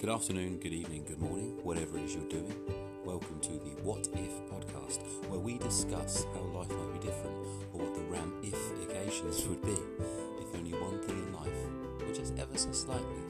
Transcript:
Good afternoon, good evening, good morning, whatever it is you're doing. Welcome to the What If podcast, where we discuss how life might be different or what the ram if occasions would be if only one thing in life, were just ever so slightly,